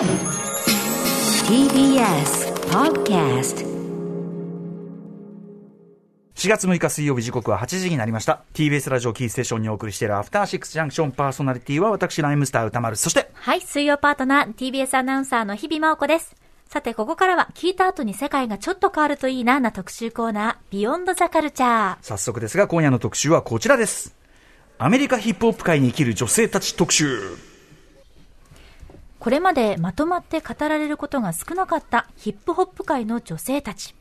TBS Podcast 4月6日水曜日時刻は8時になりました TBS ラジオキーステーションにお送りしているアフターシックスジャンクションパーソナリティは私ライムスター歌丸そしてはい、水曜パートナー、TBS アナウンサーの日々真央子です。さて、ここからは、聞いた後に世界がちょっと変わるといいな、な特集コーナー、ビヨンドザカルチャー。早速ですが今夜の特集はこちらですアメリカヒップホップ界に生きる女性たち特集これまでまとまって語られることが少なかったヒップホップ界の女性たち。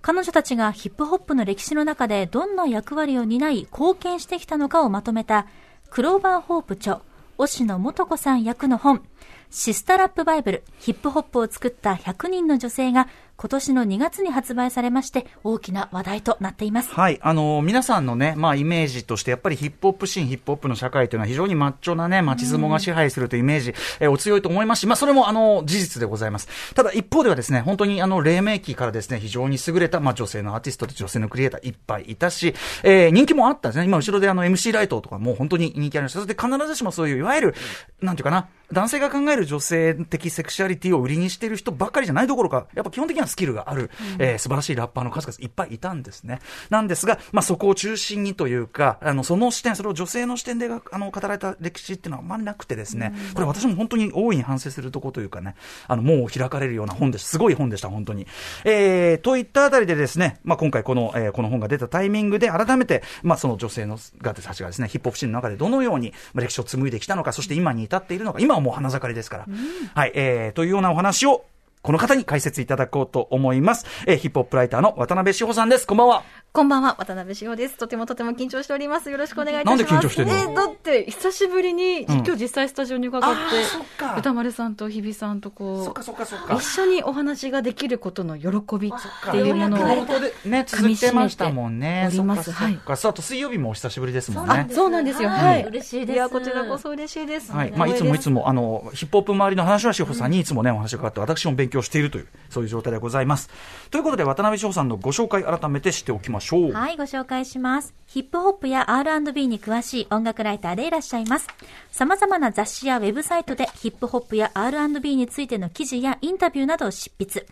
彼女たちがヒップホップの歴史の中でどんな役割を担い貢献してきたのかをまとめた、クローバーホープ著、押野素子さん役の本、シスタラップバイブル、ヒップホップを作った100人の女性が今年の2月に発売されまして大きな話題となっています。はい、あの皆さんのね、まあ、イメージとして、やっぱりヒップホップシーン、ヒップホップの社会というのは非常にマッチョなね、街相撲が支配するというイメージ、えーお強いと思いますし、まあ、それもあの事実でございます。ただ一方ではですね、本当にあの黎明期からですね、非常に優れた、まあ、女性のアーティストと女性のクリエイターいっぱいいたし、えー人気もあったんですね。今後ろであの MC ライトとかも本当に人気ありました。そして必ずしもそういう、いわゆる、なんていうかな、男性が考える女性的セクシュアリティを売りにしている人ばっかりじゃないどころか、やっぱ基本的にはスキルがある、えー素晴らしいラッパーの数々いっぱいいたんですね。なんですが、まあ、そこを中心にというか、あの、その視点、それを女性の視点でがあの語られた歴史っていうのはあんまりなくてですね、これ私も本当に大いに反省するとこというかね、あの、もう開かれるような本です。すごい本でした、本当に。えー、といったあたりでですね、まあ、今回この、えーこの本が出たタイミングで改めて、まあ、その女性の方たちがですね、ヒップホップシーンの中でどのようにまあ歴史を紡いできたのか、そして今に至っているのか、今はもう花盛りですから。はい、えー、というようなお話を、この方に解説いただこうと思います。えーヒップホップライターの渡辺志保さんです。こんばんは。こんばんは、渡辺志保です。とてもとても緊張しております。よろしくお願いいたします。なんで緊張してんの？えーだって、久しぶりに、今日実際スタジオに伺って歌丸さんと日比さんとこう、そっかそっかそっ一緒にお話ができることの喜びっていうものを。ね、続いてましたもんね。おりますそっかそっか。さあ、あと水曜日もお久しぶりですもんね。そうなんですよ。ははいい。嬉しいですいや、こちらこそ嬉しいです。はい。まあ、いつもいつも。も、あの、ヒップホップ周りの話は志保さんにいつもね、お話がかかって、私も勉強しているという、そういう状態でございます。ということで、渡辺翔さんのご紹介、改めてしておきましょう。はい、ご紹介します。ヒップホップや R&B に詳しい音楽ライターでいらっしゃいます。様々な雑誌やウェブサイトでヒップホップや R&B についての記事やインタビューなどを執筆。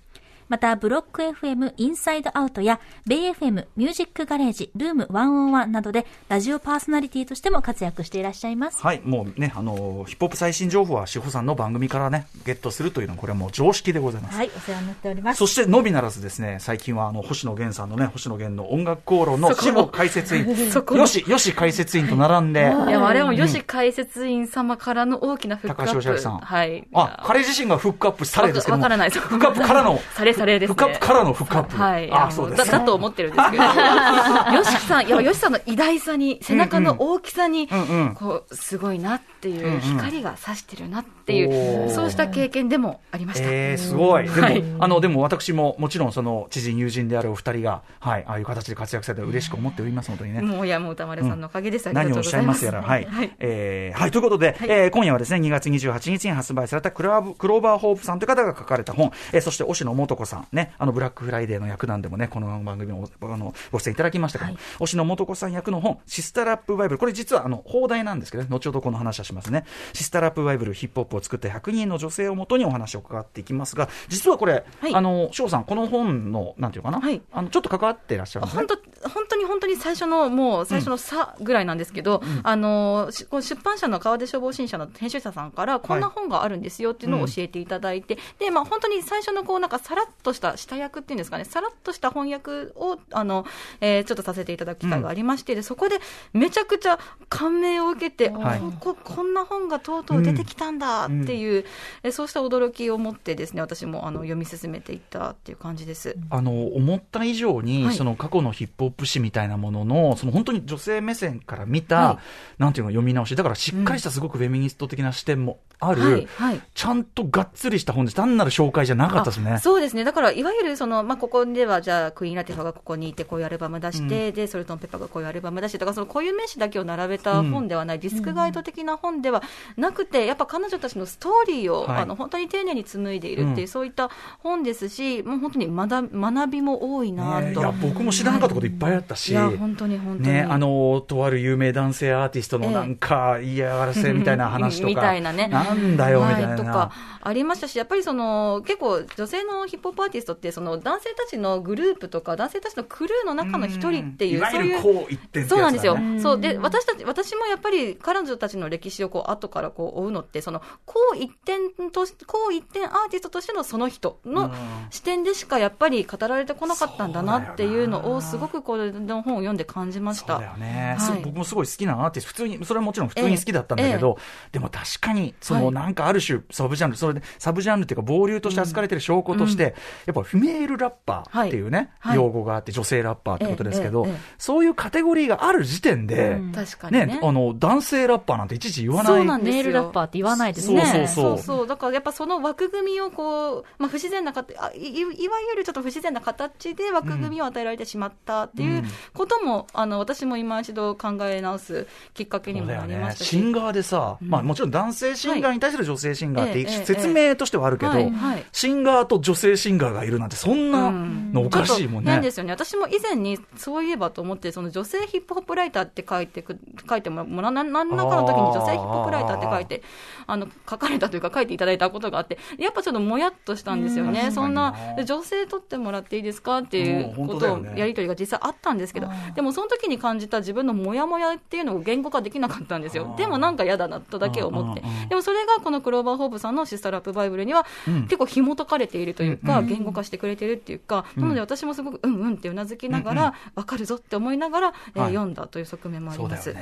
また、ブロック FM インサイドアウトや、ベイ FM ミュージックガレージ、ルーム101などで、ラジオパーソナリティとしても活躍していらっしゃいます。はい、もうね、あの、ヒップホップ最新情報は志保さんの番組からね、ゲットするというのは、これはもう常識でございます。はい、お世話になっております。そして、のみならずですね、最近はあの、星野源さんのね、星野源の音楽講論の志保解説員、そこのよし、よし解説員と並んで、いや、あれはもう、吉解説員様からの大きなフックア高橋義明ップ。さん。はい。あ、彼自身がフックアップされですけども。わからないですフックアップからの。されされですねフックアップからのフックアップ。はい。あ、のそうですだ。だと思ってるんですけど。ヨシさん、いや、ヨシさんの偉大さに、背中の大きさに、うんうんこう、すごいなっていう、光が差してるなっていう、そうした経験でもありました。えー、すごい。でも、はいあの、でも私も、もちろんその、知人友人であるお二人が、はい、ああいう形で活躍されて嬉しく思っております、本当にね。もう、いや、もう歌丸さんのおかげです。ありが何をおっとうございますす。しゃいまやら。はい。はい。えーはい。ということで、えー今夜はですね、2月28日に発売されたクラブクローバーホープさんという方が書かれた本、えーそして、押野素子さん、ね、あの、ブラックフライデーの役なんでもね、この番組もあのご出演いただきましたけど、押野素子さん役の本、シスターラップバイブル、これ実はあの、放題なんですけどね、後ほどこの話はしますね。シスターラップバイブル、ヒップホップを作った100人の女性をもとにお話を伺っていきますが、実はこれ、はい。あの、翔さん、この本の、なんていうかな、はい。あの、ちょっと関わってらっしゃるんですね？本。当本当に本当に最初の、もう最初の差ぐらいなんですけど、あのしこう出版社の川出消防新社の編集者さんから、こんな本があるんですよっていうのを教えていただいて、でまあ、本当に最初のこうなんかさらっとした下訳っていうんですかね、さらっとした翻訳をあの、えーちょっとさせていただく機会がありまして、でそこでめちゃくちゃ感銘を受けて、はい。ここんな本がとうとう出てきたんだっていう、えそうした驚きを持ってですね、私もあの読み進めていったっていう感じです。あの思った以上に、はい。その過去のヒップホップ史みたいなものの、その本当に女性目線から見た、はい。なんていうの読み直し、だからしっかりしたすごくフェミニスト的な視点もある、はいはい。ちゃんとがっつりした本です。単なる紹介じゃなかったですね。あ。そうですね、だからいわゆるその、まあ、ここではじゃあ、クイーン・ラティファがここにいて、こういうアルバム出して、でソルトン・ペッパーがこういうアルバム出してとか、その固有名詞だけを並べた本ではない、ディスクガイド的な本ではなくて、やっぱ彼女たちのストーリーを、はい。あの本当に丁寧に紡いでいるっていう、うん。そういった本ですし、もう本当に学学びも多いなと。ねいや僕も知らなかったこといっぱいあったし、い。や本当に本当に、ね、あのとある有名男性アーティストのなんか嫌がらせみたいな話とか、みたいなねなんだよみたいな。はい、とかありましたし、やっぱりその結構、女性のヒップホップアーティストって、その男性たちのグループとか、男性たちのクルーの中の一人っていう、んそういう。こう言ってそうなんですよん。そうで私たち私もやっぱり彼女たちの歴史をこう後からこう追うのってそのこう一点としこう一点アーティストとしてのその人の視点でしかやっぱり語られてこなかったんだなっていうのをすごくこれの本を読んで感じました。そうだよね、はいす僕もすごい好きなアーティスト、普通に、それはもちろん普通に好きだったんだけど、でも確かに、そのはいなんかある種、サブジャンル、それで、サブジャンルっていうか、暴流として扱われてる証拠として、やっぱフィメールラッパーっていうね、はい。用語があって、女性ラッパーってことですけど、そういうカテゴリーがある時点で、確かにね。ね、あの、男性ラッパーなんていちいち言わない。そうなんですよ。メールラッパーって言わないですね。そうそう。そうそうだからやっぱその枠組みをこう、まあ、不自然なかあいいいわゆるちょっと不自然な形で枠組みを与えられてしまったっていうことも、あの私も今一度考え直すきっかけにもなりましたし、シンガーでさ、まあもちろん男性シンガーに対する女性シンガーって、説明としてはあるけど、シンガーと女性シンガーがいるなんて、そんなのおかしいもんね。なんですよね、私も以前にそういえばと思って、その女性ヒップホップライターって書いてく書いてもら、ななんらかの時に女性ヒップホップライターって書いて、あの書かれたというか、書いていただいたことがあって、やっぱちょっともやっとしたんですよね、そんな、女性取ってもらっていいですかっていうことをやり取りが実際あったんですけど、でもその時に感じた自分のもやもやっていうのを言語化できなかったんですよ、でもなんか嫌だなとだけ思って。でもそれがこのクローバーホープさんのシスターラップバイブルには、結構紐解かれているというか、言語化してくれてるっていうか、なので私もすごくうんうんってうなずきながら、わかるぞって思いながら、え読んだという側面もありそうます。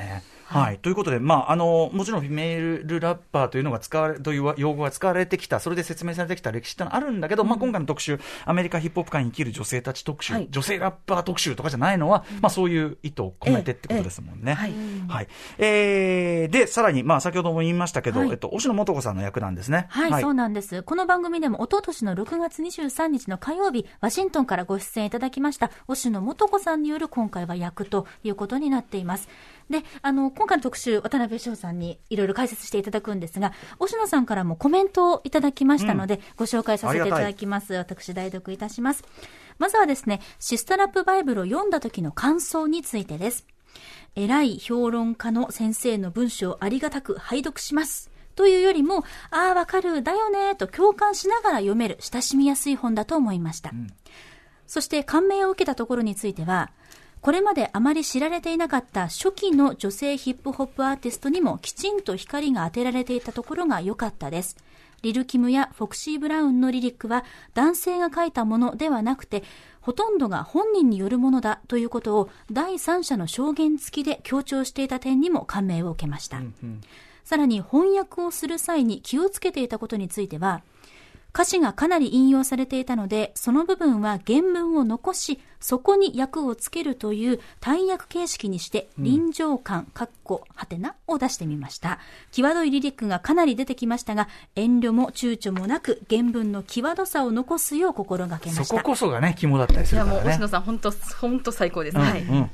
はい。ということで、まあ、あの、もちろんフィメールラッパーというのが使われ、という用語が使われてきた、それで説明されてきた歴史ってのはあるんだけど、まあ、今回の特集、アメリカヒップホップ界に生きる女性たち特集、はい女性ラッパー特集とかじゃないのは、まあ、そういう意図を込めてってことですもんね。えええはい。えー、で、さらに、まあ、先ほども言いましたけど、はいえっと、押野素子さんの役なんですね。はい、そうなんです。この番組でも、一昨年の6月23日の火曜日、ワシントンからご出演いただきました、押野素子さんによる今回は役ということになっています。で、あの、今回の特集、渡辺翔さんにいろいろ解説していただくんですが、押野さんからもコメントをいただきましたので、ご紹介させていただきます。私、代読いたします。まずはですね、シスタラップバイブルを読んだ時の感想についてです。偉い評論家の先生の文章をありがたく拝読します。というよりも、ああ、わかる、だよね、と共感しながら読める、親しみやすい本だと思いました。そして感銘を受けたところについては、これまであまり知られていなかった初期の女性ヒップホップアーティストにもきちんと光が当てられていたところが良かったです。リル・キムやフォクシー・ブラウンのリリックは男性が書いたものではなくて、ほとんどが本人によるものだということを第三者の証言付きで強調していた点にも感銘を受けました。さらに翻訳をする際に気をつけていたことについては、歌詞がかなり引用されていたので、その部分は原文を残し、そこに訳をつけるという単訳形式にして、臨場感、かっこ、はてなを出してみました。際どいリリックがかなり出てきましたが、遠慮も躊躇もなく、原文の際どさを残すよう心がけました。そここそがね、肝だったりすいやもう、るからね。星野さん、本当、本当最高です。うんはい。うん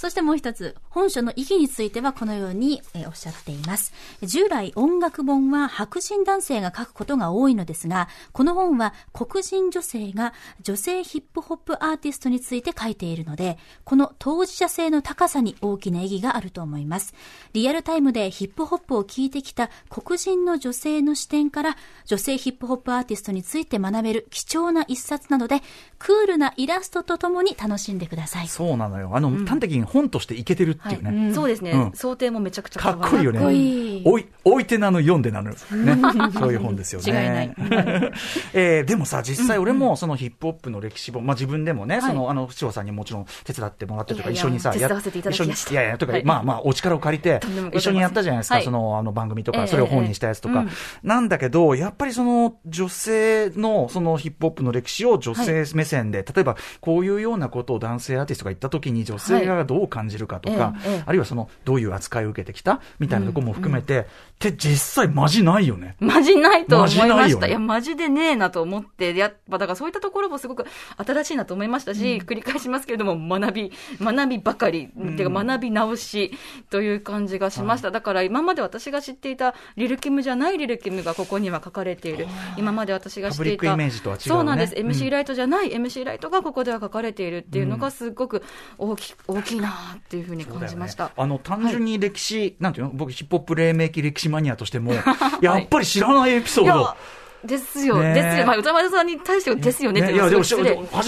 そしてもう一つ、本書の意義についてはこのように、えーおっしゃっています。従来音楽本は白人男性が書くことが多いのですが、この本は黒人女性が女性ヒップホップアーティストについて書いているので、この当事者性の高さに大きな意義があると思います。リアルタイムでヒップホップを聴いてきた黒人の女性の視点から女性ヒップホップアーティストについて学べる貴重な一冊なので、クールなイラストとともに楽しんでください。そうなのよ。あの、端的に本としていけてるっていうね。そうですね、うん。想定もめちゃくちゃかっこいいよね。かっこい。いおい、置いてなの読んでなの。ね。そういう本ですよね。違いない。えーでもさ、実際俺もそのヒップホップの歴史本、まあ自分でもね、その、あの、千代さんにもちろん手伝ってもらってとか、いやいや一緒にさ、手伝わせていただきました。一緒に、いやいや、とか、はいまあまあ、お力を借りて一緒にやったじゃないですか、はい。その、あの番組とか、ええそれを本にしたやつとか。ええうん。なんだけど、やっぱりその、女性の、そのヒップホップの歴史を女性目線で、例えば、こういうようなことを男性アーティストが言ったときに、女性がどう感じるかとかええええ、あるいはその、どういう扱いを受けてきたみたいなところも含めて、って実際マジないよね。マジないと思いマジないよねました。いや、マジでねえなと思って、やっぱだからそういったところもすごく新しいなと思いましたし、繰り返しますけれども、学び、学びばかり、てか学び直しという感じがしました。だから今まで私が知っていたリルキムじゃないリルキムがここには書かれている。今まで私が知っていた。パブリックイメージとは違うねそうなんです。うん MC ライトじゃない MC ライトがここでは書かれているっていうのがすごく大き大きいなっていうふうに感じました。あの単純に歴史、なんていうの、僕、ヒップホップ黎明期歴史マニアとしても、やっぱり知らないエピソード。ですよ、ねえ。ですよ、まあ、歌丸さんに対してはですよねっていや、でも初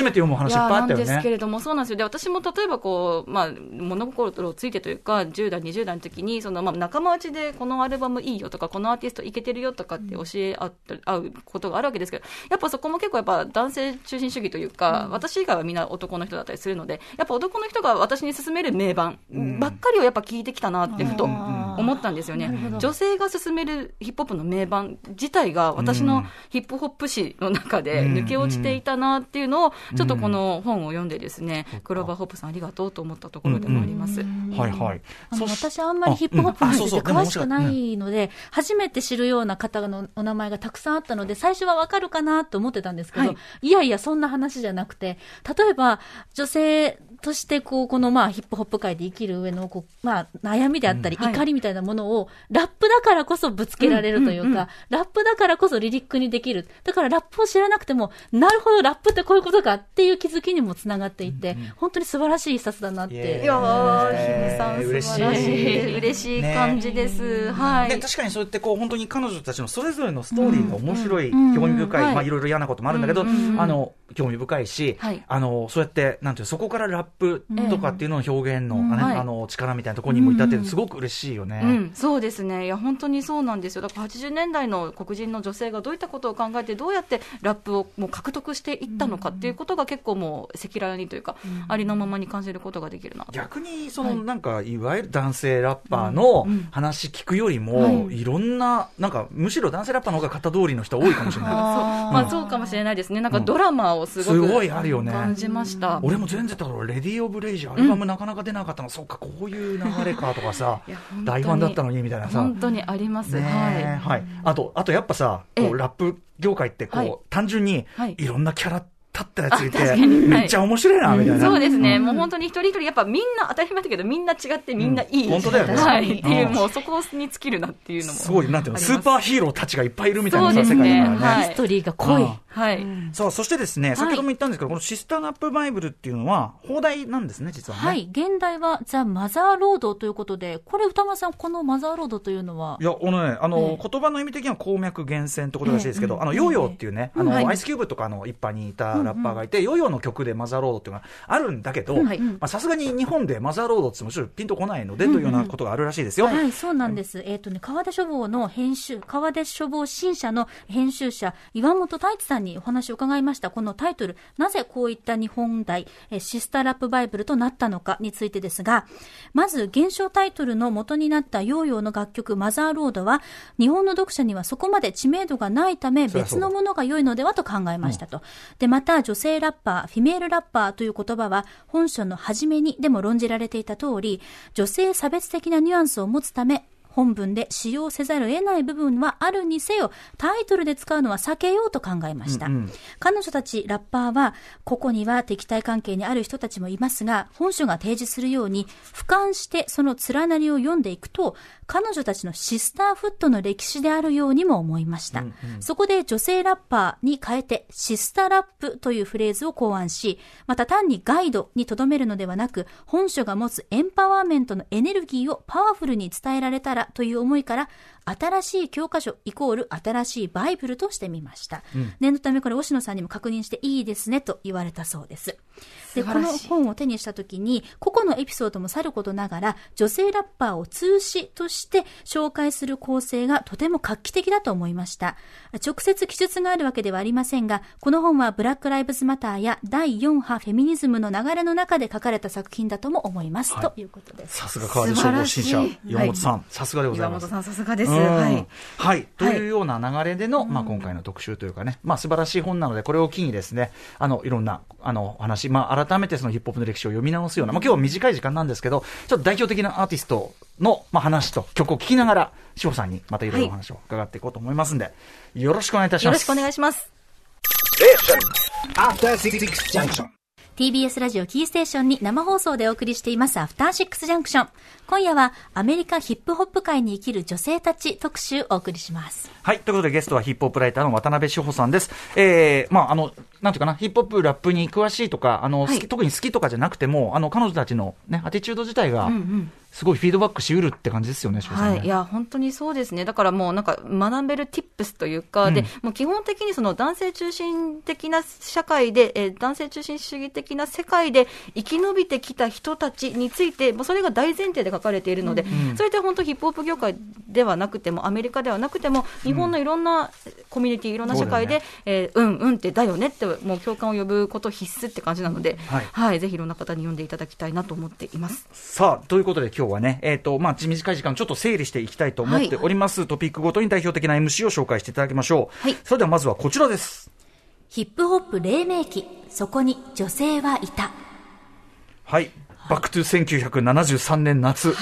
めて読む話いっぱいあったよいやなんですけね。れども、そうなんですよ、で私も例えばこう、まあ、物心をついてというか、10代、20代の時にそのまあ仲間内でこのアルバムいいよとか、このアーティストいけてるよとかって教え合うことがあるわけですけど、やっぱそこも結構、やっぱ男性中心主義というか、私以外はみんな男の人だったりするので、やっぱ男の人が私に勧める名盤ばっかりをやっぱ聞いてきたなってふと思ったんですよね。女性が勧めるヒップホップの名盤自体が私のヒップホップ史の中で抜け落ちていたなっていうのを、ちょっとこの本を読んでですね、クローバーホップさんありがとうと思ったところでもあります。はいはい。あの私あんまりヒップホップについて詳しくないので、初めて知るような方のお名前がたくさんあったので、最初はわかるかなと思ってたんですけど、はい。い、やいや、そんな話じゃなくて、例えば、女性として、こう、このまあ、ヒップホップ界で生きる上の、こう、まあ、悩みであったり、怒りみたいなものを、ラップだからこそぶつけられるというか、ラップだからこそリリックにできる。だからラップを知らなくても、なるほど、ラップってこういうことかっていう気づきにもつながっていて、本当に素晴らしい一冊だなって。いやー、えーひむさん、嬉しい。素晴らしい、嬉しい感じです。はい。ね、確かにそうやってこう本当に彼女たちのそれぞれのストーリーが面白い、うん。興味深い、はい。まあいろいろ嫌なこともあるんだけど、あの興味深いし、はい。あのそうやってなんていうそこからラップとかっていうのの表現の、うん。あの力みたいなところにも至ってるすごく嬉しいよね。うん、そうですね、いや、本当にそうなんですよ、だから80年代の黒人の女性がどういったことを考えて、どうやってラップをもう獲得していったのかっていうことが、結構もう、赤裸々にというか、ありのままに感じることができるなと。逆にその、はい。なんかいわゆる男性ラッパーのうんうん。話聞くよりも、い、ろんななんかむしろ男性ラッパーの方が型通りの人多いかもしれない。そう。まあ、そうかもしれないですね、なんかドラマをすごくすごいあるよね。感じました。俺も全然だからレディー・オブ・レイジアルバムなかなか出なかったの、そうかこういう流れかとかさ大ファンだったのにみたいなさ。本当にあります、ねえはい。はい、あとあとやっぱさこえ。えうラップ業界ってこう、はい。単純にはい。いろんなキャラ立ったやついて、あ確かに。めっちゃ面白いなみたいな、そうですね、ん。もう本当に一人一人、やっぱみんな当たり前だけど、みんな違ってみんないい、うん本当だよね。はい、っていう、うんもうそこに尽きるなっていうのも。すごいなんていうの？スーパーヒーローたちがいっぱいいるみたいなさそうですね。世界だからね。はい。ヒストリーが濃い。うんはい。さあそしてですね先ほども言ったんですけど、このシスターナップバイブルっていうのは放題なんですね実はね。はい。現代はザ・マザーロードということで、これ歌間さん、このマザーロードというのは、いや、あのね、あの、ええ言葉の意味的には鉱脈源泉ってことらしいですけど、ええあの、ヨーヨーっていうね、あの、はいアイスキューブとかの一派にいたラッパーがいて、ヨーヨーの曲でマザーロードっていうのがあるんだけど、さすがに日本でマザーロードってもちろんピンとこないので、というようなことがあるらしいですよ。はい、そうなんです。えっ、とね、川出書房の編集、川出書房新社の編集者、岩本太一さんにお話を伺いました。このタイトル、なぜこういった日本題、えーシスターラップバイブルとなったのかについてですが、まず、現象タイトルの元になったヨーヨーの楽曲、マザーロードは、日本の読者にはそこまで知名度がないため、別のものが良いのではと考えましたと。で、また、女性ラッパー、フィメールラッパーという言葉は、本書の初めにでも論じられていた通り、女性差別的なニュアンスを持つため、本文で使用せざるを得ない部分はあるにせよ、タイトルで使うのは避けようと考えました。うんうん彼女たちラッパーは、個々には敵対関係にある人たちもいますが、本書が提示するように、俯瞰してその連なりを読んでいくと、彼女たちのシスターフットの歴史であるようにも思いました。そこで女性ラッパーに変えて、シスターラップというフレーズを考案し、また単にガイドに留めるのではなく、本書が持つエンパワーメントのエネルギーをパワフルに伝えられたらという思いから、新しい教科書イコール新しいバイブルとしてみました。念のためこれ、押野さんにも確認していいですねと言われたそうです。で、この素晴らしい本を手にしたときに、個々のエピソードもさることながら、女性ラッパーを通詞として紹介する構成がとても画期的だと思いました。直接記述があるわけではありませんが、この本はブラック・ライブズ・マターや第4波フェミニズムの流れの中で書かれた作品だとも思います。はいということです。さすが川出消防新社素晴らしい岩本さん、さすがでございます。岩本さん、さすがです。うんはい。はい。というような流れでの、まあ、今回の特集というかね、まあ、素晴らしい本なので、これを機にですね、あの、いろんな、あの、お話、まあ、改めてそのヒップホップの歴史を読み直すような、まあ、今日は短い時間なんですけど、ちょっと代表的なアーティストの、まあ、話と曲を聞きながら、志保さんにまたいろいろお話を伺っていこうと思いますんで、よろしくお願いいたします。よろしくお願いします。After Six Junction. TBS ラジオキーステーションに生放送でお送りしていますアフターシックスジャンクション。今夜はアメリカヒップホップ界に生きる女性たち特集お送りします。はい。ということでゲストはヒップホップライターの渡辺志保さんです。えー、まあ、あの、なんていうかな、ヒップホップ、ラップに詳しいとか、あの、好き特に好きとかじゃなくても、あの、彼女たちのね、アティチュード自体が、すごいフィードバックしうるって感じですよね、ね。はい、いや、本当にそうですね。だからもうなんか学べる tips というか、うんで、もう基本的にその男性中心的な社会で、えー男性中心主義的な世界で生き延びてきた人たちについて、もうそれが大前提で書かれているので、それって本当ヒップホップ業界ではなくても、アメリカではなくても、日本のいろんなコミュニティ、いろんな社会で、そうえーうんうんってだよねって、もう共感を呼ぶこと必須って感じなので、はいはい、ぜひいろんな方に読んでいただきたいなと思っています。さあ、ということで今日はね、えっ、と、まあ、短い時間ちょっと整理していきたいと思っております。トピックごとに代表的な MC を紹介していただきましょう。はいそれではまずはこちらです。ヒップホップ黎明期、そこに女性はいた。はい。 back to 1973年夏、ね、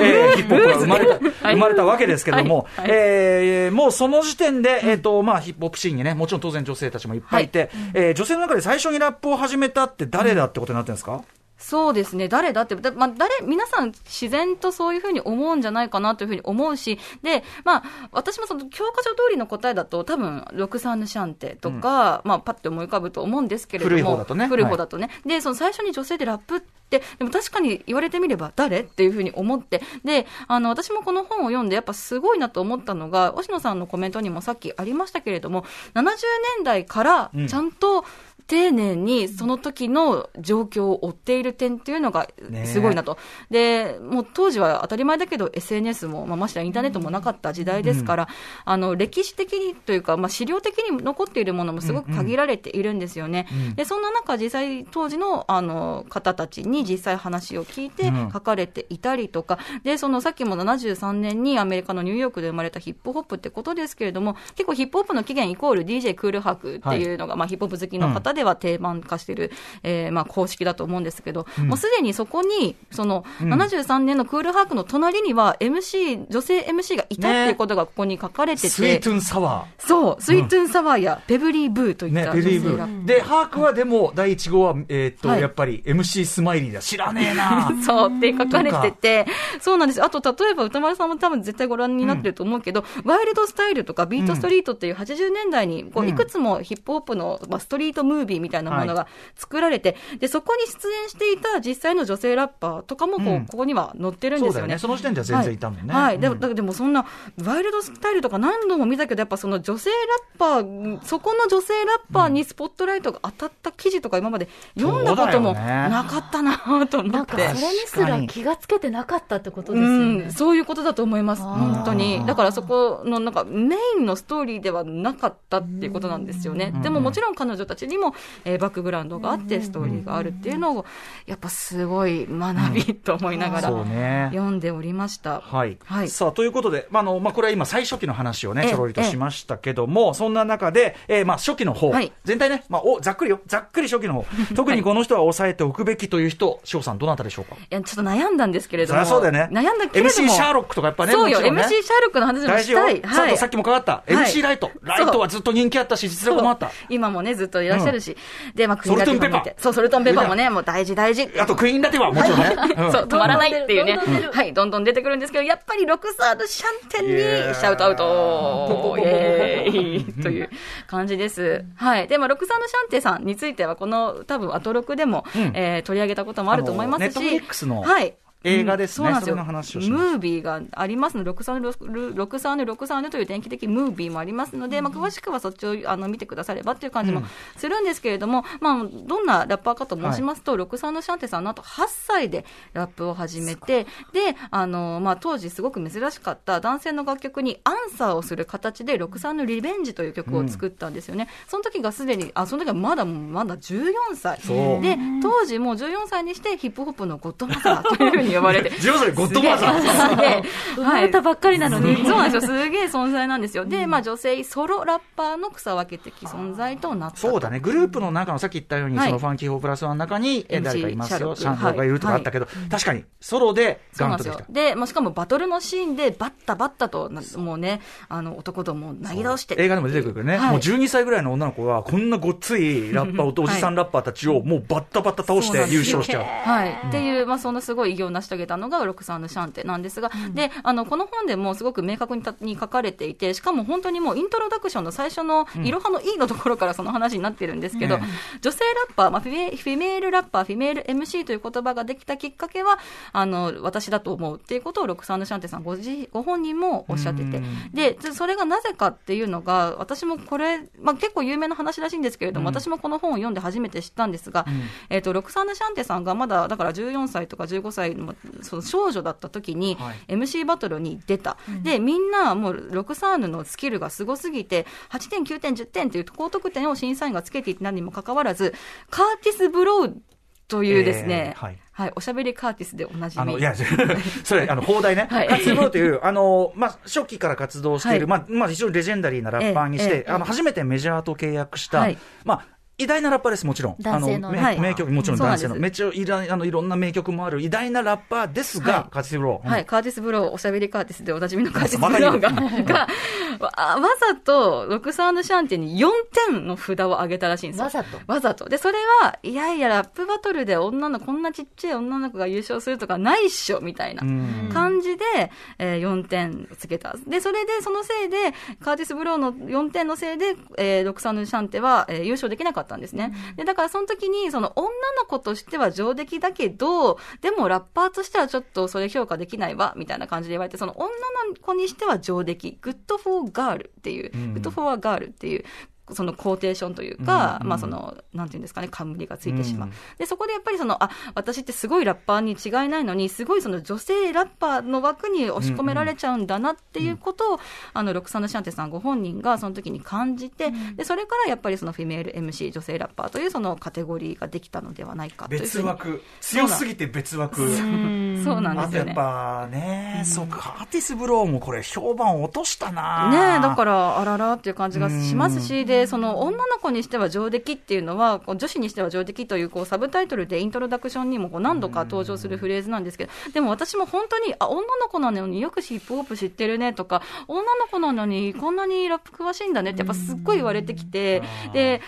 えーヒップホップが生まれた、生まれたわけですけれども、はい。はい。えーもうその時点で、えっ、と、まあ、ヒップホップシーンにね、もちろん当然女性たちもいっぱいいて、えー女性の中で最初にラップを始めたって誰だってことになってるんですか、そうですね、誰だって、だまあ、誰、皆さん自然とそういうふうに思うんじゃないかなというふうに思うし、で、まあ、私もその教科書通りの答えだと、多分、ロクサーヌシャンテとか、まあ、パッと思い浮かぶと思うんですけれども。古い方だとね古い方だとね。で、その最初に女性でラップって、でも確かに言われてみれば誰っていうふうに思って、で、あの、私もこの本を読んで、やっぱすごいなと思ったのが、星野さんのコメントにもさっきありましたけれども、70年代からちゃんと、丁寧にその時の状況を追っている点っていうのがすごいなと。で、もう当時は当たり前だけど SNS も、まあ、ましてやインターネットもなかった時代ですから、あの、歴史的にというか、まあ、資料的に残っているものもすごく限られているんですよね。で、そんな中、実際当時の、あの、方たちに実際話を聞いてうん。書かれていたりとか、で、そのさっきも73年にアメリカのニューヨークで生まれたヒップホップってことですけれども、結構ヒップホップの起源イコール DJ クールハークっていうのが、まあ、ヒップホップ好きの方では定番化してる、えーまあ、公式だと思うんですけど、もうすでにそこに、その、73年のクールハークの隣には MC、女性 MC がいたっていうことがここに書かれてて、スイートゥンサワそう、スイートゥンサワーやベブリーブーといっー。ねた、女性が。ー。で、ハークはでも、第一号は、えっ、と、はい。やっぱり MC スマイリーだ。知らねえな。そうって書かれてて、そうなんです。あと、例えば歌丸さんも多分絶対ご覧になってると思うけど、ワイルドスタイルとかビートストリートっていう80年代に、こううん。いくつもヒップホップの、まあ、ストリートムービーみたいなものが作られて、で、そこに出演していた実際の女性ラッパーとかもこう、うんここには載ってるんですよね。そうだよね。その時点では全然いたもんね。はい、はいでもうんだでもそんな、ワイルドスタイルとか何度も見たけど、やっぱその女性ラッパー、そこの女性ラッパーにスポットライトが当たった記事とか今まで読んだこともなかったなと思なんかって。それにすら気がつけてなかったってことですようん、ね。そういうことだと思います、本当に。だからそこのなんかメインのストーリーではなかったっていうことなんですよね。でももちろん彼女たちにも、えーバックグラウンドがあって、ストーリーがあるっていうのを、やっぱすごい学びと思いながら。読んでおりました。はい。はいさあ、ということで、まあ、あの、まあ、これは今最初期の話をね、ええちょろりとしましたけども、そんな中で、えーまあ、初期の方、はい全体ね、まあ、お、ざっくりよ、ざっくり初期の方、特にこの人は抑えておくべきという人、翔さん、どなたでしょうか？いや、ちょっと悩んだんですけれども。そうだよね。悩んだけれど MC も。シャーロックとかやっぱね、そうよ、ね MC シャーロックの話も。したい。さあとさっきもかかった、い MC ライト。ライトはずっと人気あったし、実力もあった。今もね、ずっといらっしゃるし。で、まあ、クイーンラテもいて。そう、ソルトンペッパーもね、もう大事大事。あと、クイーンラテはもちろんね。うんそう、止まらないっていうねどんどん出る。はい、どんどん出てくるんですけど、やっぱりロクサールシャンテンにシャウトアウトイエーイという感じです。はい。で、まあ、ロクサールシャンテさんについては、この多分、アトロクでも、うんえー取り上げたこともあると思いますし。あの Netflix のはい。映画ですねうんそうなんですよ。ムービーがありますので、ロクサーヌ、ロクサーヌ、ロクサーヌという電気的ムービーもありますので、まあ、詳しくはそっちをあの見てくださればっていう感じもするんですけれども、まあ、どんなラッパーかと申しますと、ロクサーヌ・シャンテさん、なんと8歳でラップを始めて、で、あの、まあ、当時すごく珍しかった男性の楽曲にアンサーをする形で、ロクサーヌ・リベンジという曲を作ったんですよね。その時がすでに、あ、その時はまだ、まだ14歳。で、当時もう14歳にしてヒップホップのゴッドマザーというふうに呼ばれて。14歳でゴッドマザーすげえ生まれたばっかりなのに。そうなんですよ。すげえ存在なんですよ。で、まあ女性ソロラッパーの草分け的存在となったと。そうだね、グループの中のさっき言ったように、はいそのファンキー4プラスワンの中に、え誰かいますよ、シャンローがいるとかあったけど、確かにソロでガンとできた。。でまあ、しかもバトルのシーンで、バッタバッタと、なもうね、あの、男どもを投げ倒して。映画でも出てくるけどね、はいもう12歳ぐらいの女の子が、こんなごっついラッパー、おおじさんラッパーたちを、もうバッタバッタ倒して優勝しちゃう。はい。っていう、まあ、そんなすごい偉業を成し遂げたのが、ロクサーヌ・シャンテなんですが、で、あの、この本でもすごく明確にたに書かれていて、しかも本当にもう、イントロダクションの最初の、いろはの E のところからその話になってるんですけど、うん。女性ラッパー、まあフィメ、フィメールラッパー、フィメール MC という言葉ができたきっかけは、あの、私だと思うっていうことを、ロクサーヌ・シャンテさんご自ご本人もおっしゃってて、で、それがなぜかっていうのが、私もこれ、まあ、結構有名な話らしいんですけれども、私もこの本を読んで初めて知ったんですが、えっ、と、ロクサーヌ・シャンテさんがまだ、だから14歳とか15歳のその少女だった時に、はい。MC バトルに出た。で、みんなもうロクサーヌのスキルがすごすぎて、8点、9点、10点っていう高得点を審査員がつけていたにもかかわらず、カーティス・ブローというですね、えーはい。はい、おしゃべりカーティスでおなじみ。あの、いや、それ、あの、放題ね。はい。ローという、あの、まあ、初期から活動している、はい。まあ、まあ、非常にレジェンダリーなラッパーにして、ええええ。あの、初めてメジャーと契約した、はい。まあ、偉大なラッパーです、もちろん。男性のあの、はい名名曲、もちろん男性の。めっちゃいらあのいろんな名曲もある偉大なラッパーですが、はいカツブロー。うんはい、カーティス・ブロー、おしゃべりカーティスでおなじみのカーティス・ブローが、言 がわわざとロクサーヌ・シャンテに4点の札を上げたらしいんですよ。わざとわざと。で、それは、いやいや、ラップバトルで女の、こんなちっちゃい女の子が優勝するとかないっしょ、みたいなうん感じで、えー4点つけた。で、それで、そのせいで、カーティス・ブローの4点のせいで、えーロクサーヌ・シャンテは、えー優勝できなかったんですね。で、だからその時に、その女の子としては上出来だけど、でもラッパーとしてはちょっとそれ評価できないわ、みたいな感じで言われて、その女の子にしては上出来、 good for a girl っていう、うん。 good for a girl っていう、そのコーテーションというか、うんまあその、なんていうんですかね、冠がついてしまう。うんで、そこでやっぱりその、あ、私ってすごいラッパーに違いないのに、すごいその女性ラッパーの枠に押し込められちゃうんだなっていうことを、あの、ロクサンヌ・シャンテさんご本人がその時に感じて、で、それからやっぱりそのフィメール MC、女性ラッパーというそのカテゴリーができたのではないかという。別枠。強すぎて別枠。そうなんですよね。やっぱね、そうか、カーティス・ブローもこれ評判落としたなねえ、だから、あららっていう感じがしますし、で、その女の子にしては上出来っていうのは、こう女子にしては上出来というこうサブタイトルでイントロダクションにもこう何度か登場するフレーズなんですけど、でも私も本当に、あ、女の子なのによくヒップホップ知ってるねとか、女の子なのにこんなにラップ詳しいんだねってやっぱすっごい言われてきて、で、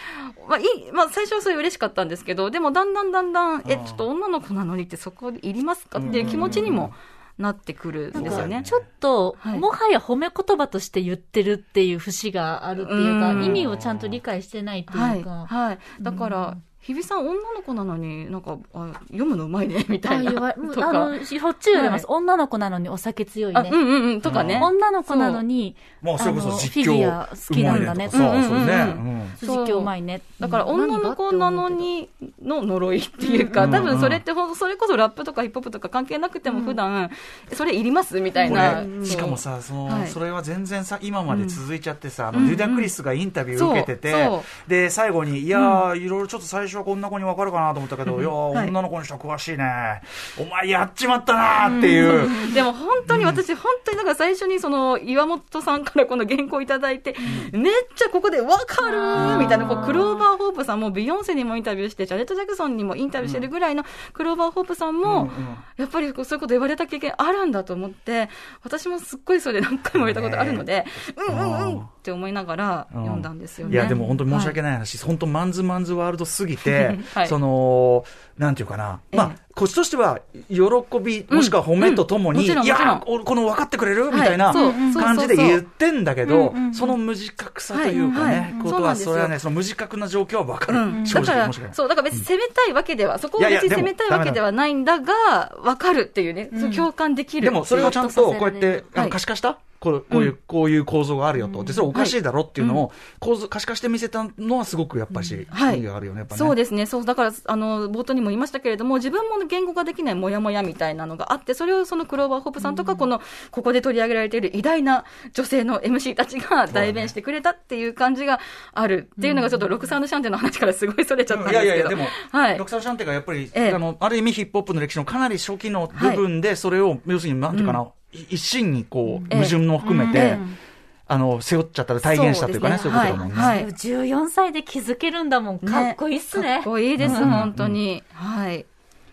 まあ、いい、まあ、最初はそれ嬉しかったんですけど、でもだんだんだんだん、え、ちょっと女の子なのにってそこいりますかっていう気持ちにもなってくるんですよね。ちょっと、はいもはや褒め言葉として言ってるっていう節があるっていうか、うん意味をちゃんと理解してないってはい、いうか。はい。だから、日比さん女の子なのになんか、あ読むのうまいね、みたいな。あ言わとか。あの、しょっちゅう言われます、は女の子なのにお酒強いあ、ね。うんうんうん、とかね。女の子なのに、もう。それこそあの実況フィギュア好きなんだね。うまいとかさ、うんうんうんそうね。うん。う。ん実況うまいね。だから女の子なのにの呪いっていうか、うん。多分それってほんそれこそラップとかヒップホップとか関係なくても普段、それいりますみたいこな。れしかもさその、はい。それは全然さ今まで続いちゃってさ、あのうんルダクリスがインタビュー受けてて、そう。そう。で最後にいやー、いろいろちょっと最初はこんな子に分かるかなと思ったけど、いや女の子にしては詳しいね。お前やっちまったなーっていう、でも本当に私、本当にだから最初にその岩本さんからこの原稿いただいて、めっちゃここでわかるーみたいな、こうクローバーホープさんもビヨンセにもインタビューして、ジャレット・ジャクソンにもインタビューしてるぐらいのクローバーホープさんも、やっぱりこうそういうこと言われた経験あるんだと思って、私もすっごいそれで何回も言われたことあるので、うんうんうんって思いながら読んだんですよね。いやでも本当に申し訳ない。ない話、本当マンズマンズワールドすぎて、はい。そのなんていうかな、まあえこっちとしては喜びもしくは褒めとともに、うん。もちろんいやこの分かってくれる？みたいな感じで言ってんだけどうんうんうん、その無自覚さというかはいね、はい。ことはそれはねその無自覚な状況は分かる、うん、正だから直申し。そう、だから別に責めたいわけでは、そこをいやいや別に責めたいわけではないんだが、わかるっていうね、共感できる。でもそれをちゃんとこうやって可視化した？こうこういう、こういう構造があるよと。で、それおかしいだろっていうのを、構造、可視化して見せたのはすごくやっぱし、はい。があるよね、やっぱね。そうですね、そうだからあの冒頭にも言いましたけれども、自分も言語ができないもやもやみたいなのがあって、それをそのクローバーホップさんとか、このここで取り上げられている偉大な女性の MC たちが代弁してくれたっていう感じがあるっていうのが、ちょっとロクサーヌ・シャンテの話からすごいそれちゃったんいですけど、やいやいや、でも、はい。ロクサルシャンテがやっぱり、ええ。あの、ある意味ヒップホップの歴史のかなり初期の部分で、それを、要するに、なんていうかな、い一心にこう、ええ矛盾も含めて、ええあの、背負っちゃった、体現したというかね、そういうことだもんね。はい14歳で気づけるんだもん。かっこいいっすね。かっこいいです、うん本当に。はい。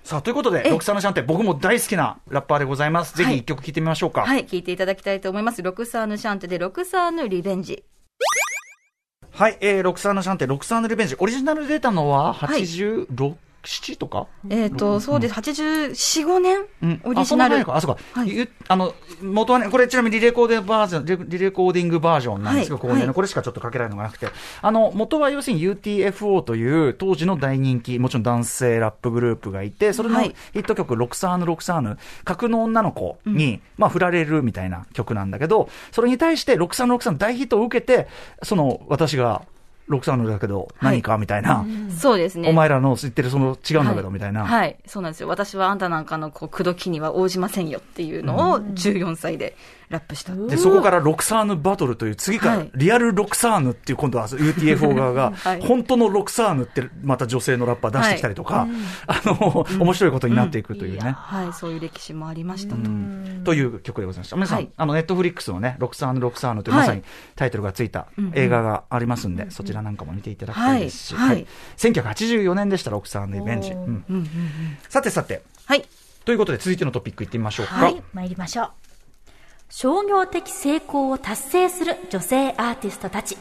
さあ、ということで、ロクサルシャンテ、僕も大好きなラッパーでございます。ぜひ一曲聴いてみましょうか。はい、聞いていただきたいと思います。ロクサーヌ・シャンテで、ロクサーヌ・リベンジ。はい、えー、ロクサーヌシャンテ、ロクサーヌリベンジ。オリジナルで出たのは、はい86、7とか？えっ、と、そうです、84、5年、うん。オリジナル。あ、そうか。はい。ゆあの、元はね、これちなみにリレコーデバージョン、リリレコーディングバージョンなんですけど、はい。ここでね、はい。これしかちょっとかけられるのがなくて、あの、元は要するに UTFO という当時の大人気、もちろん男性ラップグループがいて、それのはい。ヒット曲、ロクサーヌ・ロクサーヌ、格の女の子に、まあ、振られるみたいな曲なんだけど、それに対して、ロクサーヌ・ロクサーヌ大ヒットを受けて、その、私が、ロクサーヌだけど、何かみたいな、そうですね。お前らの言ってるその違うんだけど、はいみたいな。はい、そうなんですよ。私はあんたなんかのこう口説きには応じませんよっていうのを14歳でラップした。で、そこからロクサーヌバトルという、次からはい。リアルロクサーヌっていう、今度は UTFO 側が はい、本当のロクサーヌって、また女性のラッパー出してきたりとか、あの、面白いことになっていくというね。はい、そういう歴史もありましたと。という曲でございました。皆さん、はい。あの、ネットフリックスのね、ロクサーヌ、ロクサーヌという、はい。まさにタイトルがついた映画がありますんで、そちらなんかも見ていただきたいですし、はい。はい。1984年でした、ロクサーヌリベンジ。うん。うんうんうん。さてさて、はい。ということで続いてのトピックいってみましょうか。はい、参りましょう。商業的成功を達成する女性アーティストたち。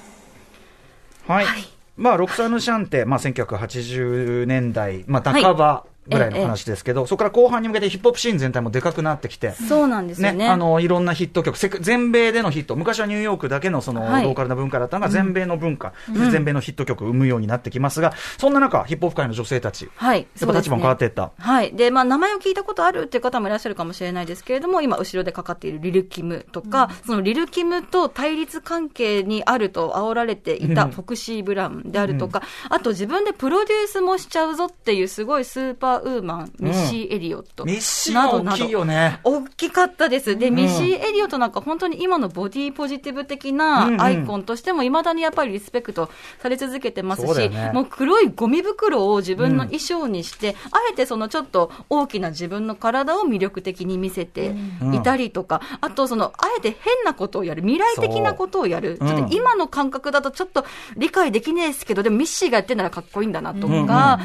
はい。はいまあ、ロクサーヌ・シャンテ、まあ、1980年代、まあ、半ばぐらいの話ですけど、そこから後半に向けてヒップホップシーン全体もでかくなってきて、そうなんですよね。ね、あの、いろんなヒット曲、全米でのヒット、昔はニューヨークだけのその、はい。ローカルな文化だったのが全米の文化、全米のヒット曲を生むようになってきますが、そんな中、ヒップホップ界の女性たち、はい。やっぱ立場も変わっていった。はい。で、まあ、名前を聞いたことあるっていう方もいらっしゃるかもしれないですけれども、今、後ろでかかっているリル・キムとか、そのリル・キムと対立関係にあると煽られていたうん。フォクシー・ブラウンであるとか、あと自分でプロデュースもしちゃうぞっていうすごいスーパーウーマン、ミッシー・エリオット。ミッシーなどなどは大きいよね。大きかったです。で、んミッシー・エリオットなんか本当に今のボディポジティブ的うんうんなアイコンとしても未だにやっぱりリスペクトされ続けてますし、ねもう黒いゴミ袋を自分の衣装にして、あえてそのちょっと大きな自分の体を魅力的に見せていたりとか、あとその、あえて変なことをやる、未来的なことをやる。ちょっと今の感覚だとちょっと理解できねえですけど、でもミッシーがやってんならかっこいいんだなとか、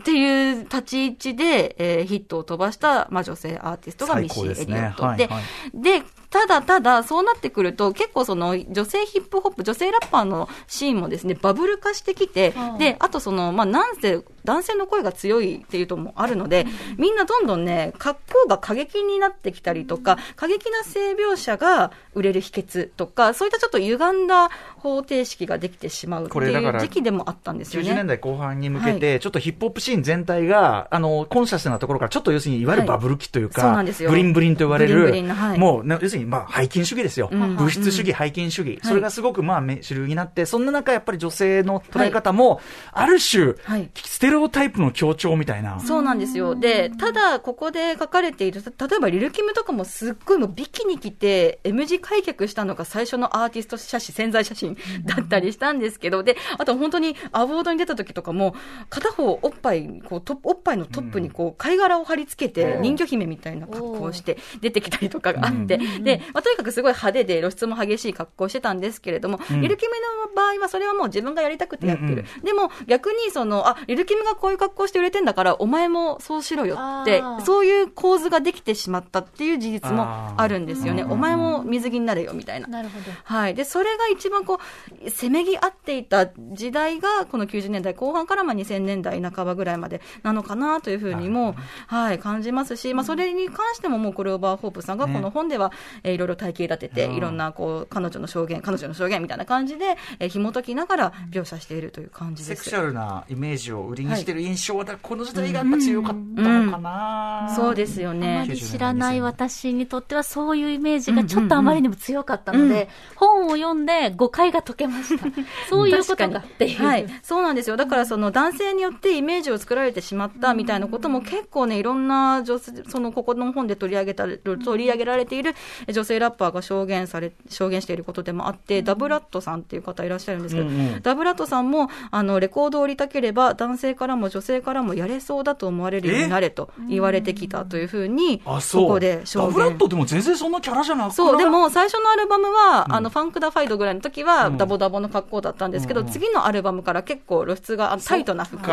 っていう立ち位置で、えーヒットを飛ばした、まあ、女性アーティストがミッシー・エリオット。でで、ただただ、そうなってくると、結構その、女性ヒップホップ、女性ラッパーのシーンもですね、バブル化してきて、で、あとその、まあ、なんせ、男性の声が強いっていうともあるので、みんなどんどんね、格好が過激になってきたりとか、過激な性描写が売れる秘訣とか、そういったちょっと歪んだ方程式ができてしまうってこれだからいう時期でもあったんですよね。90年代後半に向けて、ちょっとヒップホップシーン全体が、あの、コンシャスなところから、ちょっと要するに、いわゆるバブル期というか、はいそうなんですよ。ブリンブリンと言われる、ブリンブリンなはい。もう、ね、要するに、まあ、背筋主義ですよ。うん。物質主義、背筋主義。はい。それがすごく、まあ、め主流になって、そんな中、やっぱり女性の捉え方も、ある種、はい。ステレオタイプの強調みたいな。そうなんですよ。で、ただ、ここで書かれている、た例えば、リルキムとかもすっごいもうビキに来て、M 字開脚したのが最初のアーティスト写真、潜在写真だったりしたんですけど、で、あと本当にアワードに出た時とかも、片方おっぱい、こう、おっぱいのトップにこう、貝殻を貼り付けて、人魚姫みたいな格好をして出てきたりとかがあって、で、まあ、とにかくすごい派手で露出も激しい格好をしてたんですけれども、んリルキムの場合はそれはもう自分がやりたくてやってる。うんうんでも逆にその、あ、リルキムがこういう格好して売れてんだから、お前もそうしろよってそういう構図ができてしまったっていう事実もあるんですよね。お前も水着になれよみたいな。なるほど。はい。で、それが一番こう、せめぎ合っていた時代が、この90年代後半からまあ2000年代半ばぐらいまでなのかなというふうにも、はい、感じますし、まあそれに関してももうクローバーホープさんがこの本ではえーいろいろ体系立てて、うんいろんなこう彼女の証言、彼女の証言みたいな感じで、えー紐解きながら描写しているという感じです。セクシャルなイメージを売りにしてる印象は、だからこの時代がやっぱ強かったのかな、そうですよあまね。り知らない私にとってはそういうイメージがちょっとあまりにも強かったので、本を読んで誤解が解けました。そういうことがっていう。はい、そうなんですよ。だからその男性によってイメージを作られてしまったみたいなことも結構ね、いろんな女性、そのここの本で取り上げた、取り上げられている女性ラッパーが証言され、証言していることでもあって、ダブラットさんっていう方いらっしゃるんですけど、うんうん。ダブラットさんも、あの、レコードを売りたければ男性からも女性からもやれそうだと思われるようになれと言われてきたというふうに、あ、そう。ここで証ダブラッ言。トでも全然そんなキャラじゃなくそう、でも最初のアルバムは、うん。あの、ファンクダファイドぐらいの時は、うん。ダボダボの格好だったんですけど、うん。うん次のアルバムから結構露出がタイトな服